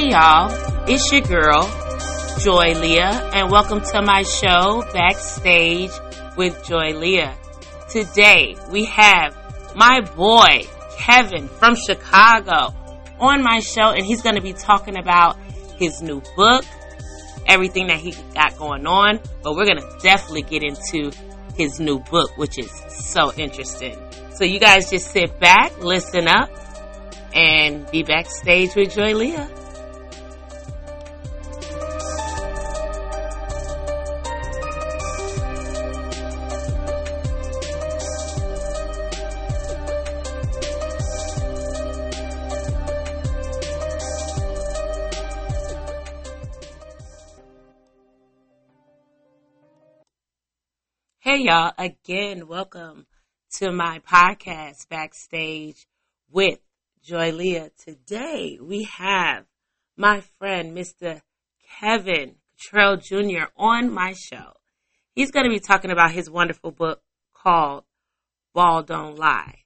Hey y'all, it's your girl, Joy Leah, and welcome to my show, Backstage with Joy Leah. Today we have my boy, Kevin from Chicago, on my show, and he's going to be talking about his new book, everything that he got going on, but we're going to definitely get into his new book, which is so interesting. So you guys just sit back, listen up, and be backstage with Joy Leah. Hey y'all, again, welcome to my podcast, Backstage with Joy Leah. Today we have my friend, Mr. Kevin Cottrell Jr. on my show. He's going to be talking about his wonderful book called Ball Don't Lie.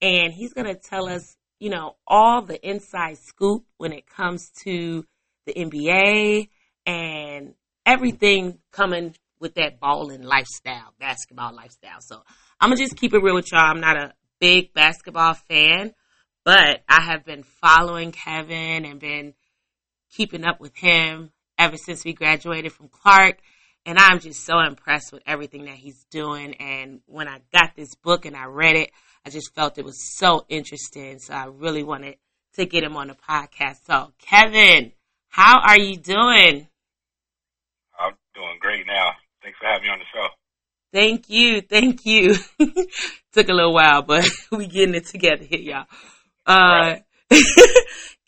And he's going to tell us, you know, all the inside scoop when it comes to the NBA and everything coming with that balling lifestyle, basketball lifestyle. So I'm gonna just keep it real with y'all. I'm not a big basketball fan, but I have been following Kevin and been keeping up with him ever since we graduated from Clark. And I'm just so impressed with everything that he's doing. And when I got this book and I read it, I just felt it was so interesting. So I really wanted to get him on the podcast. So Kevin, how are you doing? I'm doing great now. Thanks for having me on the show. Thank you. Thank you. Took a little while, but we getting it together here, y'all. Uh,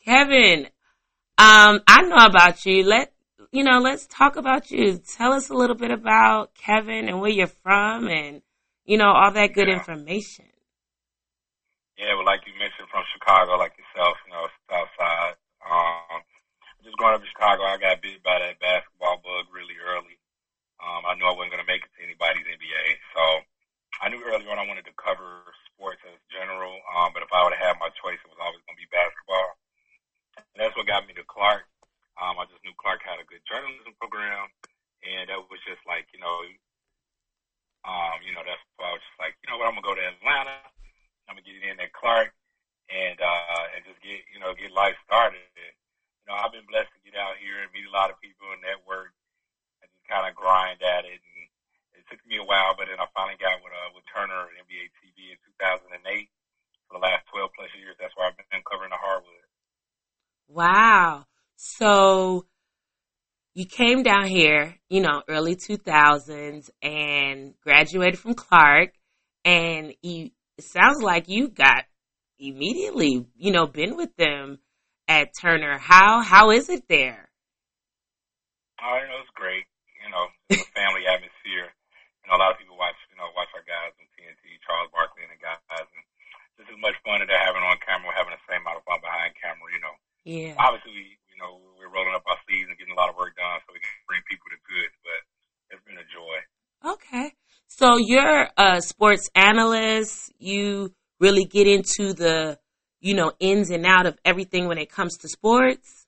Kevin, um, I know about you. Let, you know, let's talk about you. Tell us a little bit about Kevin and where you're from and, you know, all that good Yeah. information. Yeah, well, like you mentioned, from Chicago, like yourself, you know, South Side. Um, just growing up in Chicago, I got bit by that basketball bug really early. Um, I knew I wasn't going to make it to anybody's NBA, so I knew early on I wanted to cover sports as general. Um, but if I would have had my choice, it was always going to be basketball. And that's what got me to Clark. Um, I just knew Clark had a good journalism program, and that was just like, you know, um, you know, that's why I was just like, you know what, I'm gonna go to Atlanta. I'm gonna get in at Clark and uh and just get you know get life started. And, you know, I've been blessed to get out here and meet a lot of people and network kind at it. And it took me a while, but then I finally got with uh with Turner at NBA TV in 2008. For the last 12 plus years, that's where I've been covering the hardwood. Wow. So you came down here, you know, early 2000s and graduated from Clark and you, it sounds like you got immediately, you know, been with them at Turner. How, how is it there? Oh, you know, it's great. You know, it's a family atmosphere. You know, a lot of people watch, you know, watch our guys on TNT, Charles Barkley and the guys, and just as much fun as they're having on camera, we're having the same amount of fun behind camera. You know, Yeah. obviously, we, you know, we're rolling up our sleeves and getting a lot of work done so we can bring people to good, but it's been a joy. Okay. So you're a sports analyst. You really get into the, you know, ins and out of everything when it comes to sports.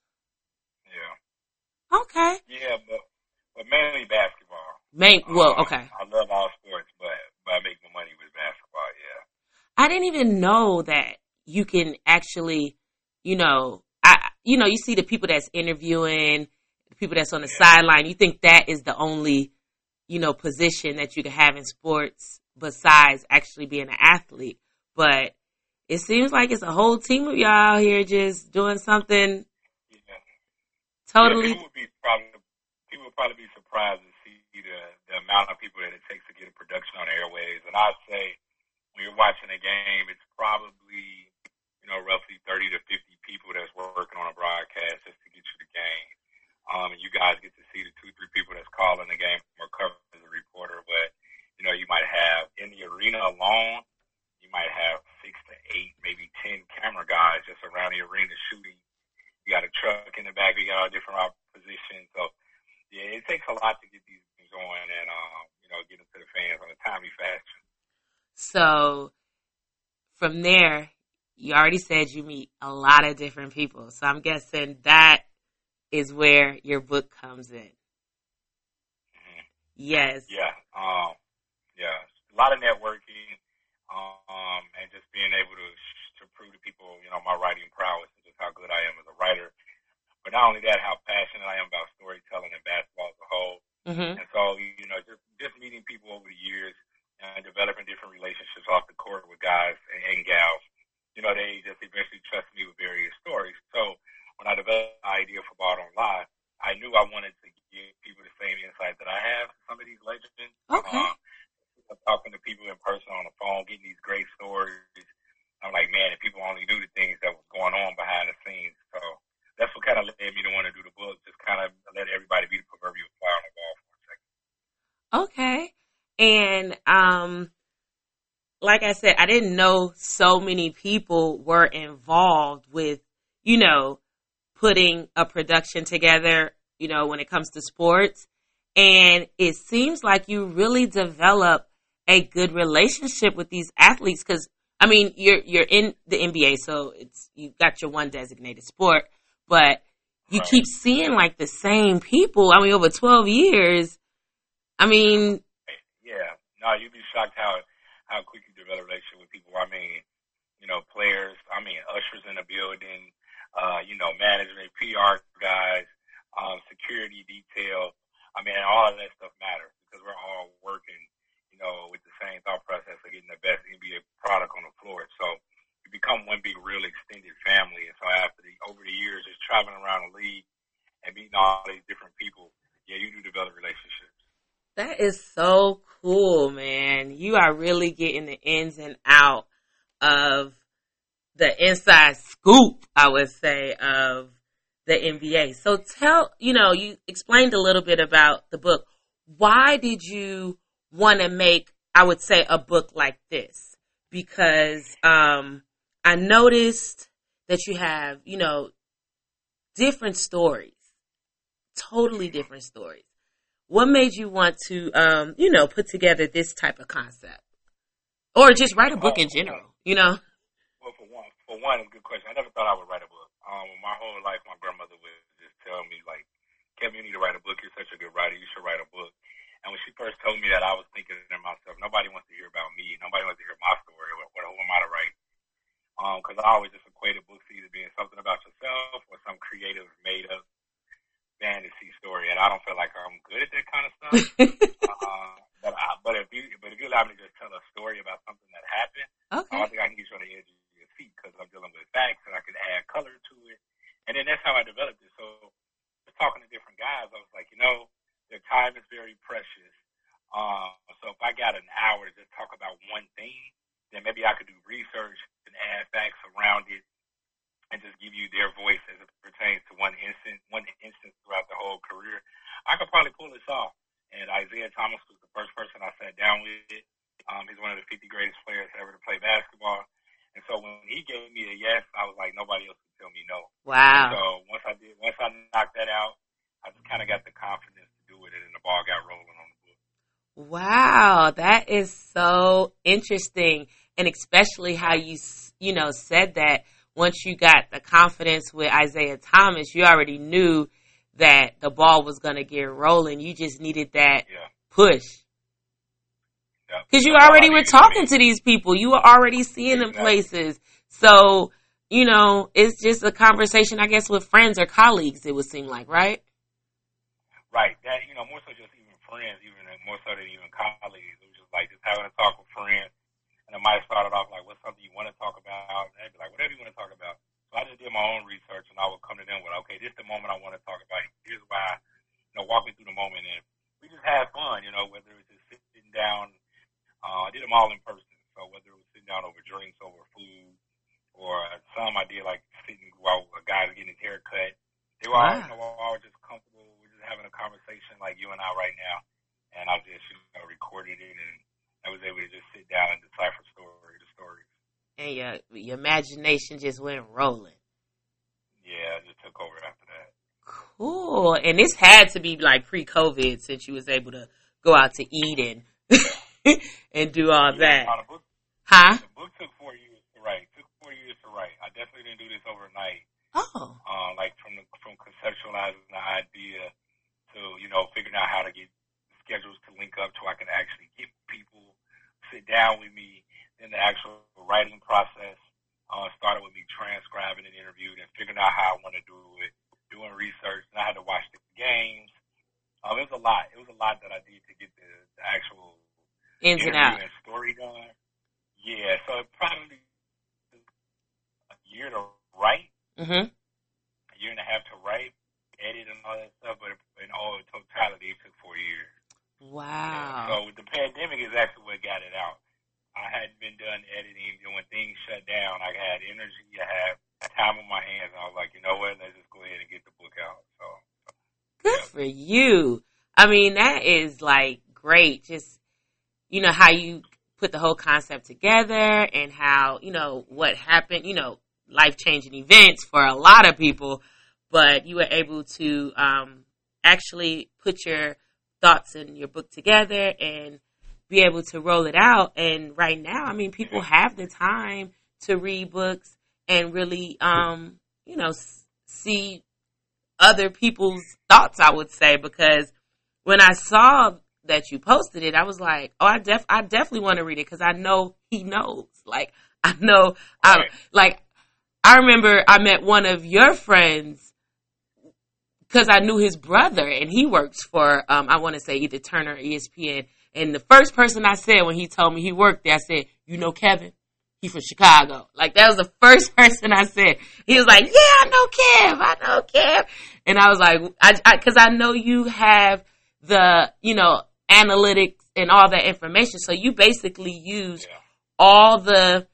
Yeah. Okay. Yeah, but, but mainly basketball. Main, well, Um, okay. I love all sports, but, but I make my money with basketball, yeah. I didn't even know that you can actually, you know, I, you know, you see the people that's interviewing, the people that's on the Yeah. sideline. You think that is the only, you know, position that you can have in sports besides actually being an athlete. But it seems like it's a whole team of y'all here just doing something Yeah. totally. Yeah, people would be probably people would probably be surprised to see the the amount of people that it takes to get a production on airways. And I'd say when you're watching a game, it's probably you know roughly 30 to 50 people that's working on a broadcast just to get you the game. Um, and you guys get to see the two three people that's calling the game or covering as a reporter. But you know you might have in the arena alone, you might have six to eight, maybe ten camera guys just around the arena shooting you got a truck in the back. We got all different positions. So yeah, it takes a lot to get these things going and um, you know get them to the fans on a timely fashion. So from there, you already said you meet a lot of different people. So I'm guessing that is where your book comes in. hmm Yes. Yeah. Um, yeah. A lot of networking, um, and just being able to to prove to people, you know, my writing prowess and just how good I am as a writer. But not only that, how passionate I am about storytelling and basketball as a whole. hmm And so, you know, just just meeting people over the years and developing different relationships off the court with guys and, and gals. You know, they just eventually trusted me with various stories. So when I developed the idea for Ball Don't Lie, I knew I wanted to give people the same insight that I have. Some of these legends, Okay. uh, talking to people in person on the phone, getting these great stories. I'm like, man, if people only knew the things that was going on behind the scenes. So that's what kind of led me to want to do the book. Just kind of let everybody be the proverbial fly on the wall for a second. Okay. And um like I said, I didn't know so many people were involved with, you know, putting a production together, you know, when it comes to sports. And it seems like you really develop a good relationship with these athletes cuz I mean, you're you're in the NBA, so it's you got your one designated sport, but you Right. keep seeing like the same people. I mean, over 12 years. I mean. No, you'd be shocked how how quick you develop a relationship with people. I mean, you know, players. I mean, ushers in the building. Uh, you know, management, PR guys, um, security detail. I mean, all of that stuff matters because we're all working, you know, with the same thought process of getting the best NBA product on the floor. So you become one big, real extended family. And so after the over the years, just traveling around the league and meeting all these different people, yeah, you do develop relationships. That is so cool, man. You are really getting the ins and out of the inside scoop, I would say, of the NBA. So tell, you know, you explained a little bit about the book. Why did you want to make, I would say, a book like this? Because um, I noticed that you have, you know, different stories, totally different stories. What made you want to, um, you know, put together this type of concept, or just write a book in general? You know. Well, for one, for one, good question. I never thought I would write a book. Um, my whole life, my grandmother would just tell me, like, Kevin, you need to write a book. You're such a good writer. You should write a book. And when she first told me that, I was thinking to myself, nobody wants to hear about me. Nobody wants to hear my story. What, what who am I to write? Um, because I always just equated books to either being something about yourself or some creative, made up fantasy story. And I don't feel like I'm good at that kind of stuff. uh, but I, but if you but if you allow me to just tell a story about something that happened. I okay. don't think I can get you on the edge of your seat because I'm dealing with facts and I can add color to it. And then that's how I developed it. So just talking to different guys, I was like, you know, their time is very precious. Um, so if I got an hour to just talk about one thing, then maybe I could do research and add facts around it and just give you their voice as it pertains to one instant, one instance throughout the whole career. I could probably pull this off. And Isiah Thomas was the first person I sat down with. Um, he's one of the 50 greatest players ever to play basketball. And so when he gave me a yes, I was like, nobody else can tell me no. Wow. So once I did, once I knocked that out, I just kind of got the confidence to do it, and then the ball got rolling on the book. Wow, that is so interesting, and especially how you you know said that once you got the confidence with Isiah Thomas, you already knew that the ball was going to get rolling. You just needed that Yeah. push because you That's already were talking mean, to these people. You were already seeing them places, so you know it's just a conversation, I guess, with friends or colleagues. It would seem like, right? Right. That you know, more so just even friends, even more so than even colleagues. It was just like just having a talk with friends, and it might have started off like, "What's something you want to talk about?" And they'd be like, "Whatever you want to talk about." So I just did my own research, and I would come to them with, "Okay, this is the moment I want to talk about. Here's why." You know, walk me through the moment, and we just had fun. You know, whether it was just sitting down. Uh, I did them all in person. So whether it was sitting down over drinks, over food, or some I did like sitting while a guy was getting his hair cut. They were all, you know, all just comfortable. We're just having a conversation like you and I right now. And I just, you know, recorded it and I was able to just sit down and decipher story the stories. And your your imagination just went rolling. Yeah, I just took over after that. Cool. And this had to be like pre-COVID since you was able to go out to eat and and do all that. Yeah, the book, Huh? the book took four years to write. It took four years to write. I definitely didn't do this overnight. Oh. Uh, like from the, from conceptualizing the idea to you know figuring out how to get schedules to link up so I can actually get people sit down with me. Then the actual writing process uh, started with me transcribing an interview and figuring out how I want to do it, doing research. And I had to watch the games. Um, it was a lot. It was a lot that I did to get the, the actual ins and out. and story done. Yeah, so it probably a year to write, Mm-hmm. a year and a half to write, edit, and all that stuff. But in all totality, it took four years. Wow. So the pandemic is actually what got it out. I hadn't been done editing, and when things shut down, I had energy, I had time on my hands, and I was like, you know what? Let's just go ahead and get the book out. So Good for you. I mean, that is like great. Just, you know, how you put the whole concept together and how, you know, what happened, you know, life changing events for a lot of people, but you were able to um, actually put your thoughts in your book together and be able to roll it out. And right now, I mean, people have the time to read books and really, um, you know, see other people's thoughts, I would say, because when I saw that you posted it, I was like, oh, I def, I definitely want to read it because I know he knows. Like, I know, I, Right. like, I remember I met one of your friends because I knew his brother and he works for, um, I want to say either Turner or ESPN. And the first person I said when he told me he worked there, I said, you know Kevin? He from Chicago. Like that was the first person I said. He was like, yeah, I know Kev. I know Kev. And I was like, I, I, cause I know you have the, you know, analytics and all that information. So you basically use yeah, all the,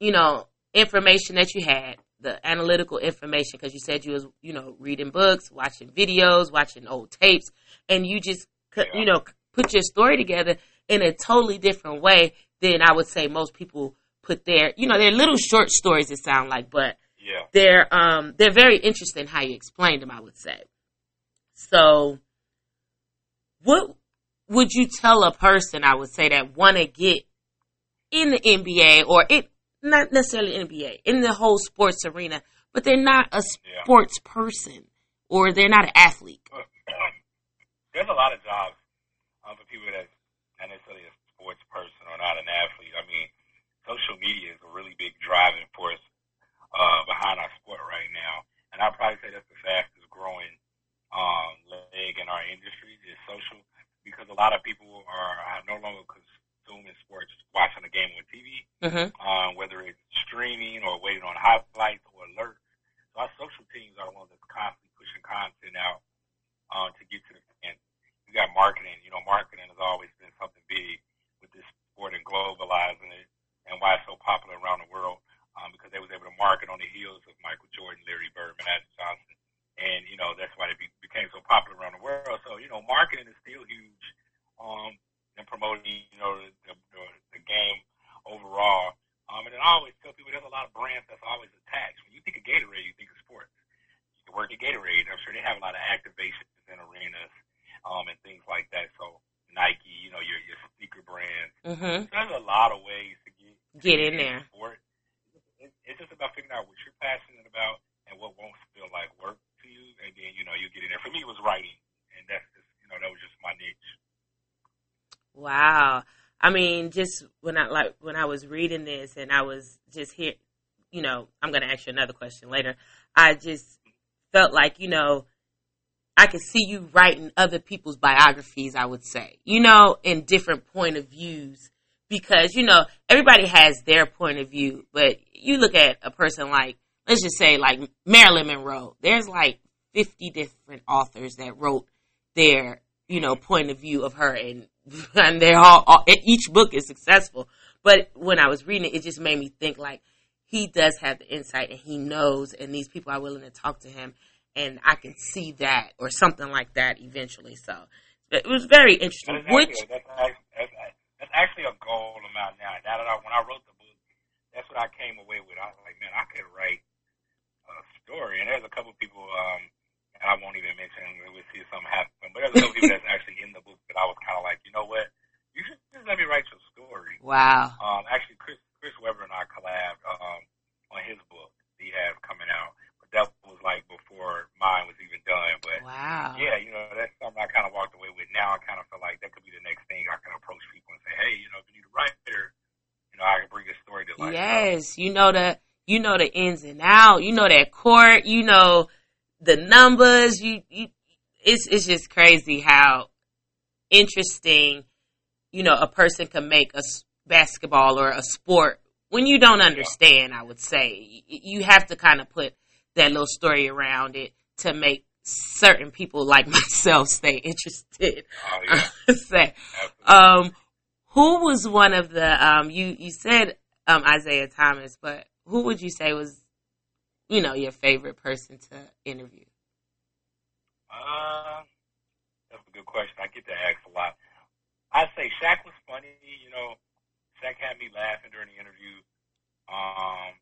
you know, information that you had, the analytical information, because you said you was, you know, reading books, watching videos, watching old tapes, and you just, you know, put your story together in a totally different way than I would say most people put their, you know, they're little short stories. It sound like, but yeah. they're um they're very interesting how you explained them. I would say. So, what would you tell a person? I would say that want to get in the NBA or it not necessarily NBA in the whole sports arena, but they're not a Yeah. sports person or they're not an athlete. There's a lot of jobs um, for people that's not necessarily a sports person or not an athlete. I mean, social media is a really big driving force uh, behind our sport right now, and I'd probably say that's the fastest growing um, leg in our industry is social because a lot of people are, are no longer consuming sports, watching the game on TV, Mm-hmm. um, whether it's streaming or waiting on highlights or alerts. So our social teams are the ones that's constantly pushing content out uh, to get to the fans. You got marketing. You know, marketing has always been something big with this sport and globalizing it, and why it's so popular around the world. Um, because they was able to market on the heels of Michael Jordan, Larry Bird, Magic Johnson, and you know that's why they be, became so popular around the world. So you know, marketing is still huge um, in promoting you know the, the, the game overall. Um, and then I always tell people there's a lot of brands that's always attached. When you think of Gatorade, you think of sports. You work at Gatorade. I'm sure they have a lot of activations in arenas um, and things like that. So Nike, you know, your your sneaker brands. Mm-hmm. There's a lot of ways to get Get in to there. Sport. It- It's just about figuring out what you're passionate about and what won't feel like work to you, and then you know you get in there. For me, it was writing, and that's just you know that was just my niche. Wow. I mean, just when I like when I was reading this and I was just here, you know, I'm gonna ask you another question later. I just felt like, you know, I could see you writing other people's biographies, I would say, you know, in different point of views. Because, you know, everybody has their point of view, but you look at a person like, let's just say like Marilyn Monroe, there's like 50 different authors that wrote their, you know, point of view of her and, and they're all, all, each book is successful. But when I was reading it, it just made me think like, he does have the insight and he knows, and these people are willing to talk to him, and I can see that or something like that eventually. So it was very interesting. it's Which actually, that's, actually, that's, that's actually a goal of mine now. Now that I, when I wrote the book, that's what I came away with. I was like, man, I could write a story. And there's a couple people, um, and I won't even mention it. We'll see something happen. But there's a couple people that's actually in the book that I was kind of like, you know what? You should just let me write your story. Wow. Um, actually, Chris Chris Webber and I collabed um, on his book that he has coming out. But that was like before mine was even done. But wow. Yeah, you know, that's something I kind of walked away with. Now I kind of feel like that could be the next thing I can approach people and say, hey, you know, if you need a writer, you know, I can bring your story to life. Um, yes, you know the you know the ins and out. You know that court. You know the numbers. You, you it's it's just crazy how interesting you know a person can make a basketball or a sport when you don't understand. I would say you have to kind of put that little story around it to make certain people like myself stay interested. Oh, yeah. say, um, who was one of the um, you you said um, Isiah Thomas, but who would you say was you know your favorite person to interview? Uh, that's a good question. I get to ask a lot. I'd say Shaq was funny. You know, Shaq had me laughing during the interview. Um,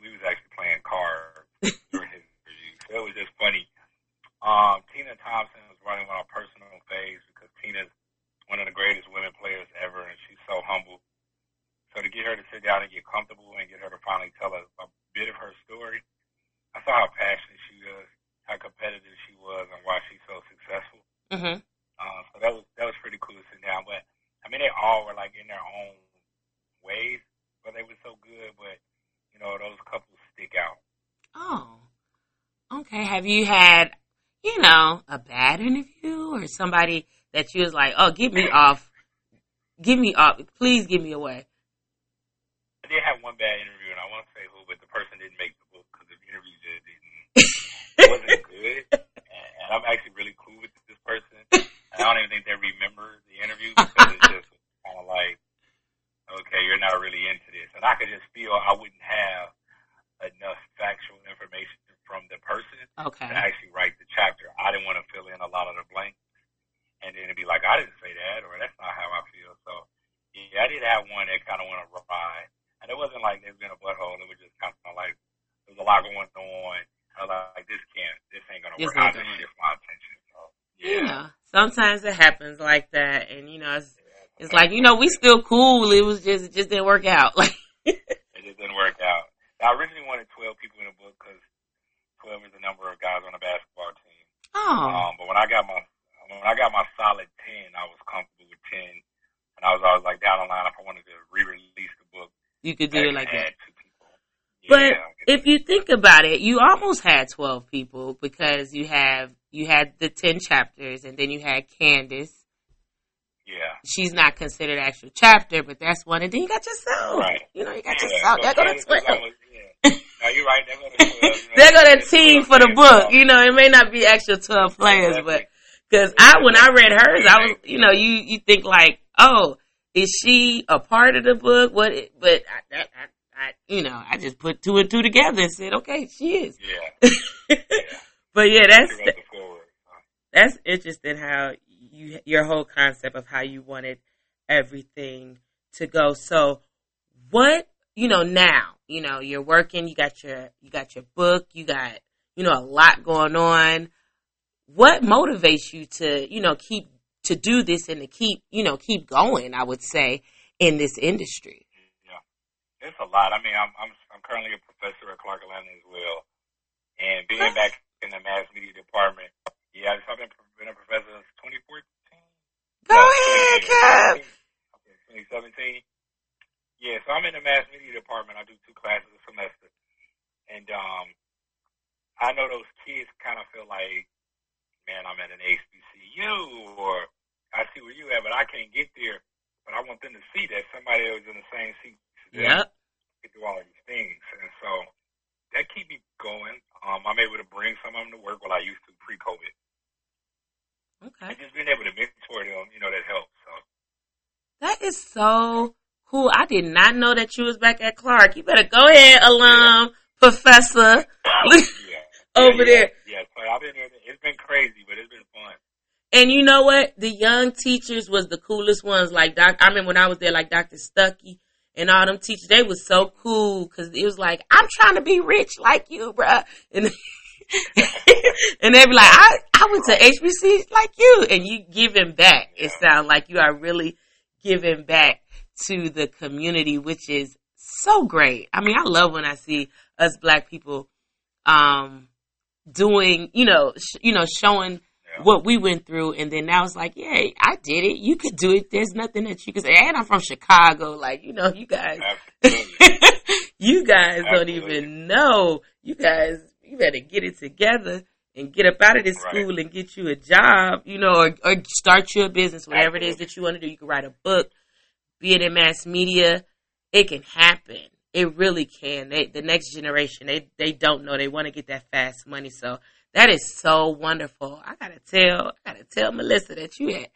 we was actually playing cards during his interview, so it was just funny. Um, Tina Thompson was running on a personal phase because Tina's one of the greatest women players ever, and she's so humble. So to get her to sit down and get comfortable and get her to finally tell a, a bit of her story, I saw how passionate she was, how competitive she was, and why she's so successful. Mm-hmm. Uh, so that was that was pretty cool to sit down. But I mean, they all were like in their own ways, but they were so good. But you know, those couples stick out. Oh, okay. Have you had you know, a bad interview or somebody that you was like, oh, get me off, give me off, please give me away? I did have one bad interview, and I won't say who, but the person didn't make the book because the interview just didn't, it wasn't good. And I'm actually really cool with this person. I don't even think they remember the interview because it's just kind of like, okay, you're not really into this. And I could just feel I wouldn't have enough factual information from the person okay. to actually write the chapter. I didn't want to fill in a lot of the blanks, and then it'd be like, I didn't say that, or that's not how I feel. So, yeah, I did have one that kind of went awry, and it wasn't like there's been a butthole. It was just kind of like there was a lot going on. I was like, this can't, this ain't gonna This work. I'll ain't just gonna shift my attention. So, yeah. You know, sometimes it happens like that, and you know, it's, it's like you know, we still cool. It was just, it just didn't work out. Like, it just didn't work out. I originally wanted 12 people in the book because 12 is the number of guys on a basketball team. oh, Um, but when I got my when I got my solid 10, I was comfortable with 10, and I was always like down the line if I wanted to re-release the book. you could do it like that. add two people. But Yeah, if you think about it, you almost had 12 people because you have, you had the 10 chapters and then you had Candace. yeah, She's not considered actual chapter, but that's one. And then you got yourself. Right. You know, you got yeah. yourself. So That go to Candace was 12. almost- yeah. No, you're right. They go to 12. You know, They're gonna it's team for the book. You know, it may not be actual 12 players, but Cause I, when I read hers, I was, you know, you, you think like, oh, is she a part of the book? What, it- but I, I, I, you know, I just put two and two together and said, okay, she is. Yeah. yeah. But yeah, that's, She wrote the forward. that's interesting how you, your whole concept of how you wanted everything to go. So what, you know, now, you know, you're working, you got your, you got your book, you got, you know, a lot going on. What motivates you to, you know, keep, to do this and to keep, you know, keep going, I would say, in this industry? It's a lot. I mean, I'm, I'm, I'm currently a professor at Clark Atlanta as well. And being back in the mass media department, yeah, I've been, been a professor since 2014. Go No, ahead, Kev. Okay, 2017. Yeah, so I'm in the mass media department. I do two classes a semester. And um, I know those kids kind of feel like, man, I'm at an HBCU or I see where you at, but I can't get there. But I want them to see that somebody else is in the same seat. as them Yep. get through all of these things. And so that keep me going. Um, I'm able to bring some of them to work while I used to pre-COVID. Okay. And just being able to mentor them, you know, that helps. So That is so cool. I did not know that you was back at Clark. You better go ahead, alum, professor. Look over there. Yeah, so I've been here. It's been crazy, but it's been fun. And you know what? The young teachers was the coolest ones. Like Doc, I remember when I was there, like Dr. Stuckey and all them teachers. They was so cool because it was like, I'm trying to be rich like you, bruh. And and they be like, I I went to HBC like you, and you giving back. It sounds like you are really giving back to the community, which is so great. I mean, I love when I see us black people um doing, you know, sh- you know, showing Yeah. what we went through, and then now it's like, yeah, I did it. You could do it. There's nothing that you can say. And I'm from Chicago, like you know, you guys, you guys don't even know. You guys, you better get it together and get up out of this Right. school and get you a job, you know, or, or start your business, whatever it is that you want to do. You can write a book, be it in mass media. It can happen. It really can. They, the next generation, they, they don't know. They want to get that fast money. So that is so wonderful. I gotta tell, I gotta tell Melissa that you had,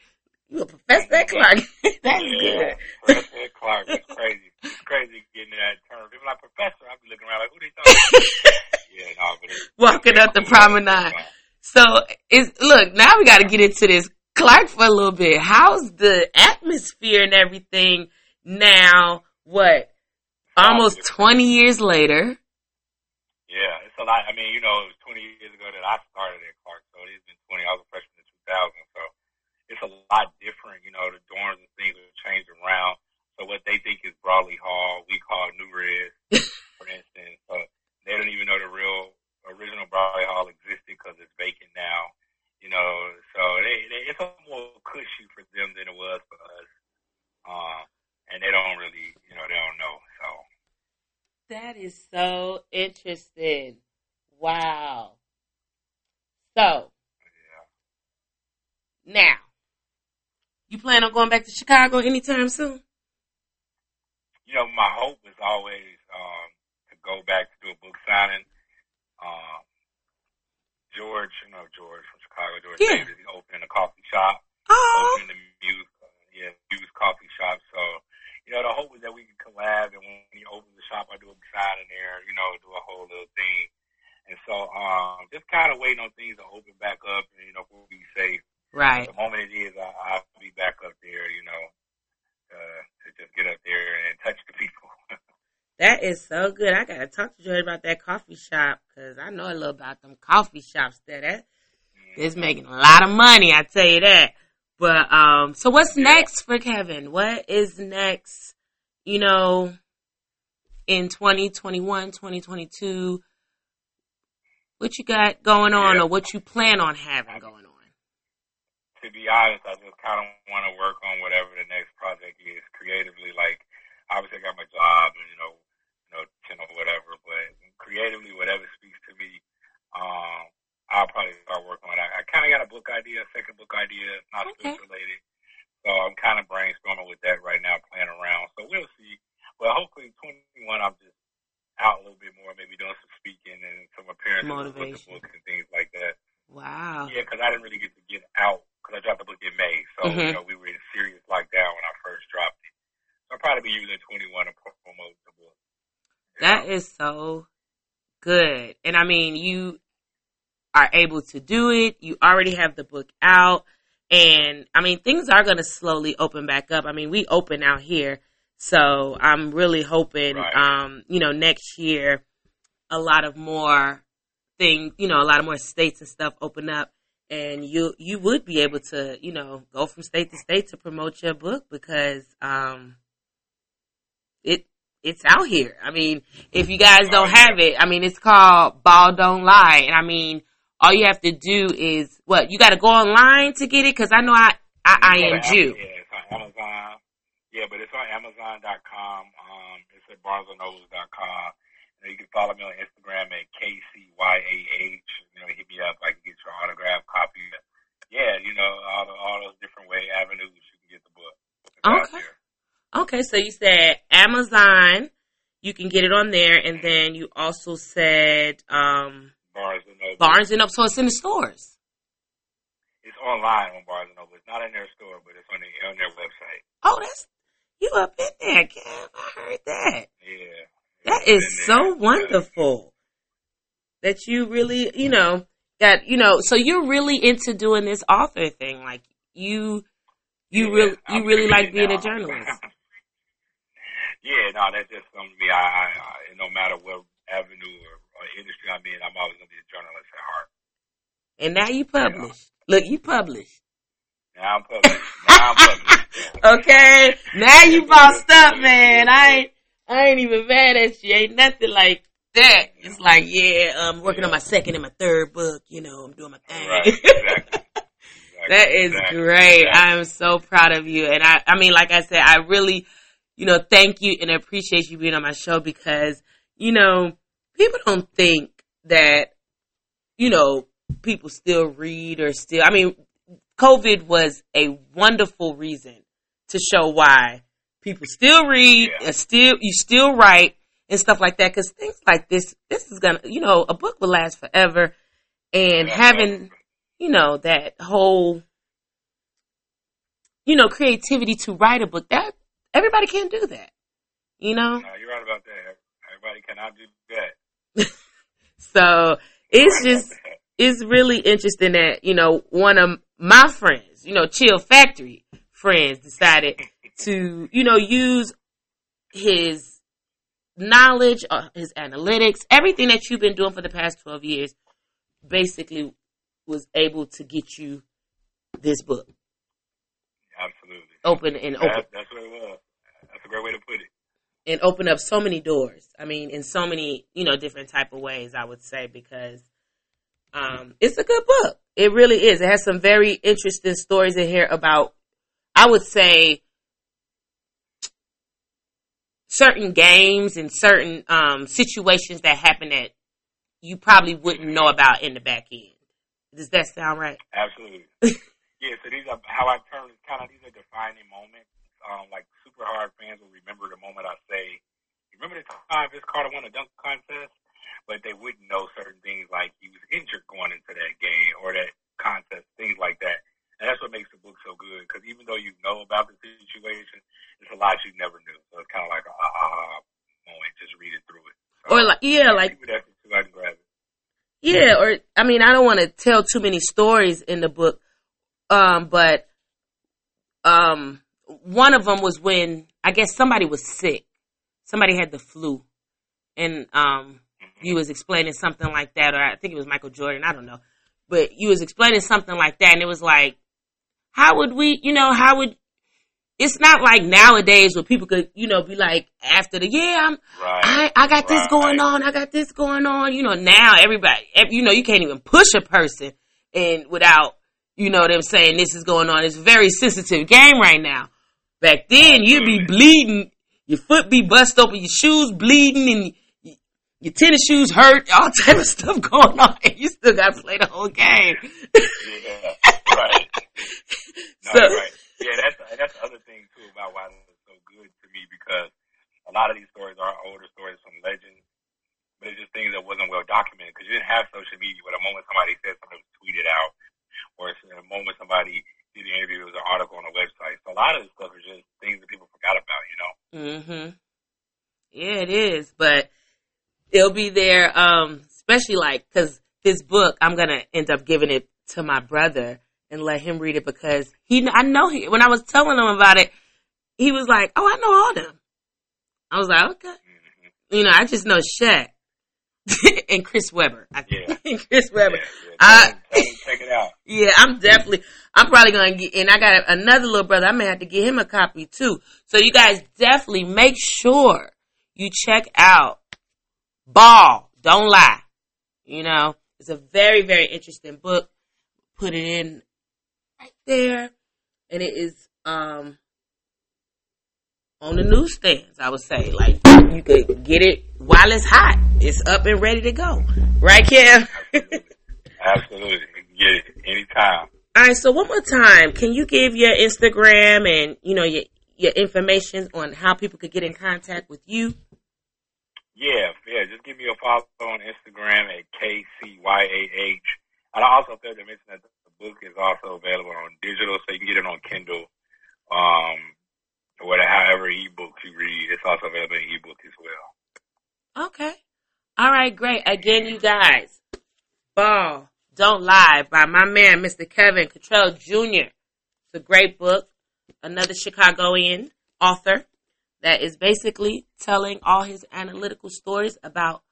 you a professor at Clark. That's yeah. good. Professor Clark, it's crazy. It's crazy getting that term. People like professor, I'll be looking around like, who they talking yeah, no, but Walking up the promenade. So it's look now we got to get into this Clark for a little bit. How's the atmosphere and everything now? What almost twenty years later? Yeah, it's a lot. I mean, you know, it was 20 years ago that I started at Clark, so it's been 20. I was a freshman in 2000, so it's a lot different. You know, the dorms and things have changed around. So what they think is Brawley Hall, we call New Res, for instance. So they don't even know the real original Brawley Hall existed because it's vacant now. You know, so they, they it's a more cushy for them than it was for us. Um, and they don't really, you know, they don't know. So That is so interesting. Wow. So yeah. now, you plan on going back to Chicago anytime soon? you know, my hope is always um, to go back to do a book signing. Um, George, you know George from Chicago, George Yeah. Davis, he opened a coffee shop, Oh, opened the Muse, uh, yeah, Muse coffee shop. So, you know, the hope is that we can collab, and when he opens the shop, I do a signing there, you know, do a whole little thing. And so, um, just kind of waiting on things to open back up, and you know, we'll be safe. right. The moment it is, I, I'll be back up there, you know, uh, to just get up there and touch the people. That is so good. I gotta talk to Joy about that coffee shop because I know a little about them coffee shops there. That is making a lot of money, I tell you that. But um, so what's next for Kevin? What is next? You know, in 2021, 2022, what you got going on, Yeah. or what you plan on having going on? to be honest, I just kind of want to work on whatever the next project is creatively. Like, obviously, I got my job and you know, you know, whatever. But creatively, whatever speaks to me, um, I'll probably start working on that. I kind of got a book idea, a second book idea, not Okay. sports related. So I'm kind of brainstorming with that right now, playing around. So we'll see. But hopefully, 21, I'm just out a little bit more, maybe doing some speaking and some appearances with the books and things like that. Wow. Yeah, because I didn't really get to get out because I dropped the book in May. So, Mhm. you know, we were in serious lockdown when I first dropped it. So I'll probably be using 21 to promote the book. That is so good. And I mean, you are able to do it. You already have the book out. And I mean, things are going to slowly open back up. I mean, we open out here. So I'm really hoping, Right. um, you know, next year, a lot of more things, you know, a lot of more states and stuff open up. And you, you would be able to, you know, go from state to state to promote your book because, um, it, it's out here. I mean, if you guys don't have it, I mean, it's called Ball Don't Lie. And I mean, all you have to do is what you got to go online to get it because I know I I, I am Jew. Yeah, it's on Amazon. Yeah, but it's on Amazon.com. Um, it's at BarnesandNobles.com. And you can follow me on Instagram at KCYAH. You know, hit me up. I can get your autograph copy. Yeah, you know, all, the, all those different way avenues you can get the book. It's Okay. Okay, so you said Amazon, you can get it on there, and then you also said um, Barnes and Noble. Barnes and Noble. So it's in the stores. It's online on Barnes and Noble. It's not in their store, but it's on, the, on their website. Oh, that's you up in there, Kev. I heard that. Yeah. That is so wonderful that you really, you know, that you know. So you're really into doing this author thing, like you, you Yeah, really, you I'm really like being a journalist. yeah, no, that's just something to me. I, I, I no matter what avenue or, or industry I'm in, I'm always gonna be a journalist at heart. And now you publish. Look, you publish. Now I'm published. Now I'm published. Okay, now you bossed up, man. I ain't, I ain't even mad at you. Ain't nothing like that. It's like, yeah, I'm working on my second and my third book. You know, I'm doing my thing. Right, exactly. That is exactly. great. Exactly. I am so proud of you. And I, I mean, like I said, I really, you know, thank you and I appreciate you being on my show because, you know, people don't think that, you know, people still read or still, I mean, COVID was a wonderful reason to show why people still read Yeah. and still, you still write and stuff like that. Cause things like this, this is gonna, you know, a book will last forever and having, you know, that whole, you know, creativity to write a book that everybody can't do that, you know? No, you're right about that. Everybody cannot do that. So it's just, it's really interesting that, you know, one of my friends, you know, Chill Factory friends decided to, you know, use his knowledge, uh, his analytics, everything that you've been doing for the past 12 years, basically was able to get you this book Absolutely. open and open That, that's what it was. A great way to put it. and open up so many doors. I mean, in so many, you know, different type of ways, I would say, because um, it's a good book. It really is. It has some very interesting stories in here about, I would say, certain games and certain um, situations that happen that you probably wouldn't know about in the back end. Does that sound right? Absolutely. yeah, so these are how I term kind of these are defining moments. Um, like super hard fans will remember the moment I say, remember the time Vince Carter won a dunk contest? But they wouldn't know certain things like he was injured going into that game or that contest, things like that. And that's what makes the book so good because even though you know about the situation, it's a lot you never knew. So it's kind of like a ah moment just reading through it. So, Or like, yeah, like people definitely go out and grab it. Yeah, or I mean, I don't want to tell too many stories in the book, um, but one of them was when I guess somebody was sick, somebody had the flu, and um, you was explaining something like that, or I think it was Michael Jordan, I don't know, but you was explaining something like that, and it was like, how would we, you know, how would it's not like nowadays where people could, you know, be like after the yeah, I'm Right. I, I got this going on. I got this going on. You know, now everybody, you know, you can't even push a person and without, you know, them saying this is going on. It's a very sensitive game right now. Back then, you'd be bleeding, your foot be bust open, your shoes bleeding, and your tennis shoes hurt, all type of stuff going on, and you still got to play the whole game. Yeah, right. No, So- right. Yeah, that's that's the other thing too about why this is so good to me because a lot of these stories are older stories from legends, but it's just things that wasn't well documented because you didn't have social media. Where the moment somebody said something, was tweeted out, or the moment somebody an interview, it was an article on a website. So a lot of this stuff is just things that people forgot about. You know. Mm hmm Yeah, it is, but it'll be there. Um, especially like because this book, I'm gonna end up giving it to my brother and let him read it because he, I know he. When I was telling him about it, he was like, "Oh, I know all them." I was like, "Okay," hmm you know, I just know Shaq and Chris Webber. I, Yeah. and Chris Webber. Yeah, yeah. I- Tell them- tell them to check it out. Yeah, I'm definitely. I'm probably gonna get, and I got another little brother. I may have to get him a copy too. So you guys definitely make sure you check out Ball. Don't lie. You know, it's a very very interesting book. Put it in right there, and it is um on the newsstands. I would say, like you could get it while it's hot. It's up and ready to go. Right, Kim? Absolutely, you can get it anytime. All right, so one more time, can you give your Instagram and you know your your information on how people could get in contact with you? Yeah, yeah. Just give me a follow on Instagram at kcyah. And I also failed to mention that the book is also available on digital, so you can get it on Kindle, um, whatever, however ebooks you read. It's also available in ebook as well. Okay. All right, great. Again, you guys, Ball, Don't Lie by my man, Mr. Kevin Cottrell Jr. It's a great book. Another Chicagoan author that is basically telling all his analytical stories about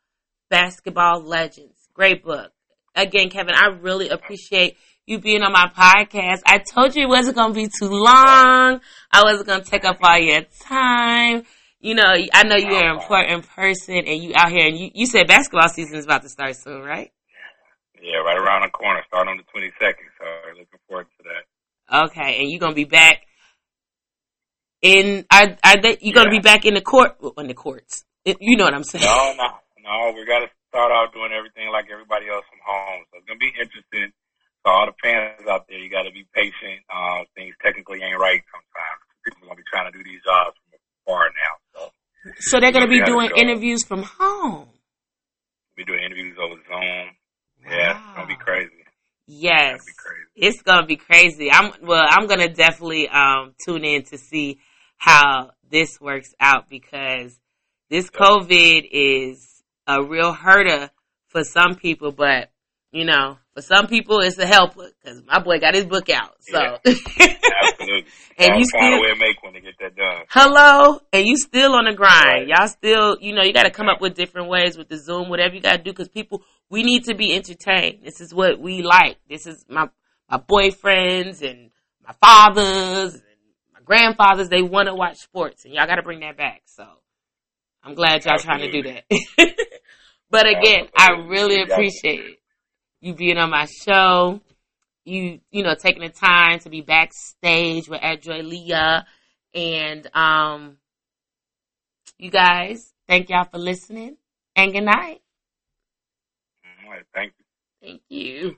basketball legends. Great book. Again, Kevin, I really appreciate you being on my podcast. I told you it wasn't going to be too long. I wasn't going to take up all your time. You know, I know you're an important person and you out here and you, you said basketball season is about to start soon, right? Yeah, right around the corner, starting on the 22nd. So looking forward to that. Okay, and you're gonna be back in. Are are they? you're gonna Yeah. be back in the court? In the courts? You know what I'm saying? No, no, no. We got to start out doing everything like everybody else from home. So it's gonna be interesting. So all the fans out there, you got to be patient. Uh, things technically ain't right sometimes. People gonna be trying to do these jobs from afar now. So So they're gonna be doing go. interviews from home. we doing interviews over Zoom. Yeah, it's gonna be crazy. Yes, It's gonna be crazy. it's gonna be crazy. I'm well. I'm gonna definitely um tune in to see how this works out because this COVID is a real hurter for some people, but you know, for some people it's a helper because my boy got his book out. So, Absolutely. and I'll you still way to make one to get that done. hello, and you still on the grind. Right. Y'all still, you know, you got to come up with different ways with the Zoom, whatever you got to do, because people, we need to be entertained. This is what we like. This is my my boyfriends and my fathers and my grandfathers. They want to watch sports, and y'all got to bring that back. So, I'm glad y'all trying to do that. but again, I really appreciate you being on my show. You, you know, taking the time to be backstage with Adjoy Leah. And, um, you guys, thank y'all for listening and good night. All right, thank you. Thank you.